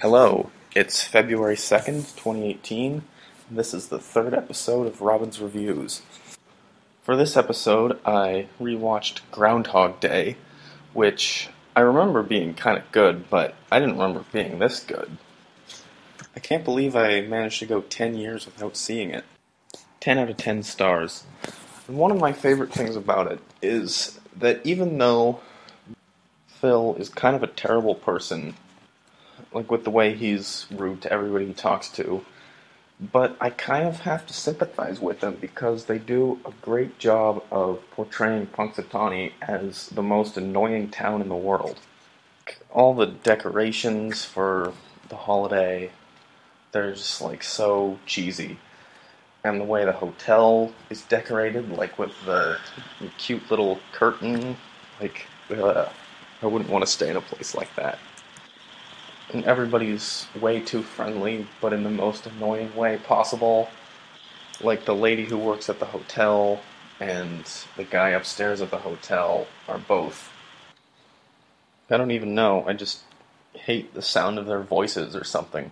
Hello, it's February 2nd, 2018. and This is the third episode of Robin's Reviews. For this episode, I rewatched Groundhog Day, which I remember being kind of good, but I didn't remember being this good. I can't believe I managed to go 10 years without seeing it. 10 out of 10 stars. And one of my favorite things about it is that even though Phil is kind of a terrible person, like with the way he's rude to everybody he talks to, but I kind of have to sympathize with them because they do a great job of portraying Punxsutawney as the most annoying town in the world. All the decorations for the holiday, they're just like so cheesy. And the way the hotel is decorated, like with the cute little curtain, like, uh, I wouldn't want to stay in a place like that and everybody's way too friendly, but in the most annoying way possible. Like the lady who works at the hotel and the guy upstairs at the hotel are both. I don't even know, I just hate the sound of their voices or something.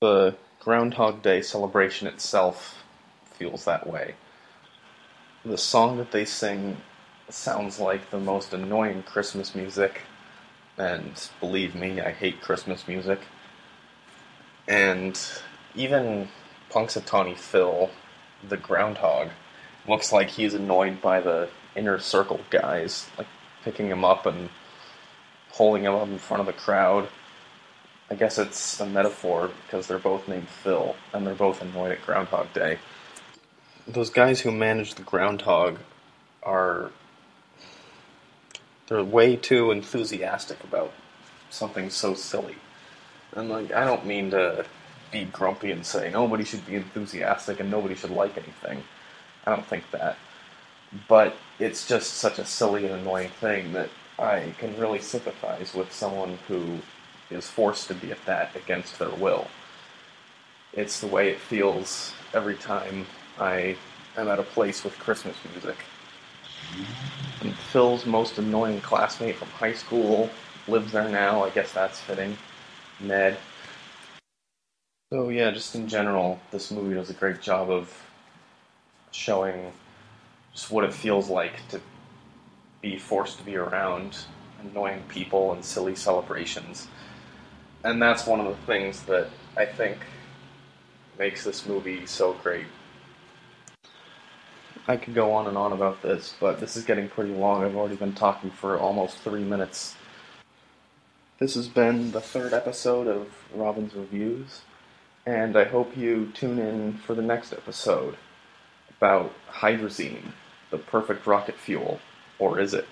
The Groundhog Day celebration itself feels that way. The song that they sing sounds like the most annoying Christmas music and believe me, I hate Christmas music. And even Punxsutawney Phil, the groundhog, looks like he's annoyed by the inner circle guys, like picking him up and holding him up in front of the crowd. I guess it's a metaphor because they're both named Phil and they're both annoyed at Groundhog Day. Those guys who manage the groundhog are they're way too enthusiastic about something so silly. And like, I don't mean to be grumpy and say nobody should be enthusiastic and nobody should like anything. I don't think that. But it's just such a silly and annoying thing that I can really sympathize with someone who is forced to be at that against their will. It's the way it feels every time I am at a place with Christmas music. Phil's most annoying classmate from high school lives there now. I guess that's fitting. Ned. So yeah, just in general, this movie does a great job of showing just what it feels like to be forced to be around annoying people and silly celebrations. And that's one of the things that I think makes this movie so great. I could go on and on about this, but this is getting pretty long. I've already been talking for almost three minutes. This has been the third episode of Robin's Reviews, and I hope you tune in for the next episode about hydrazine, the perfect rocket fuel, or is it?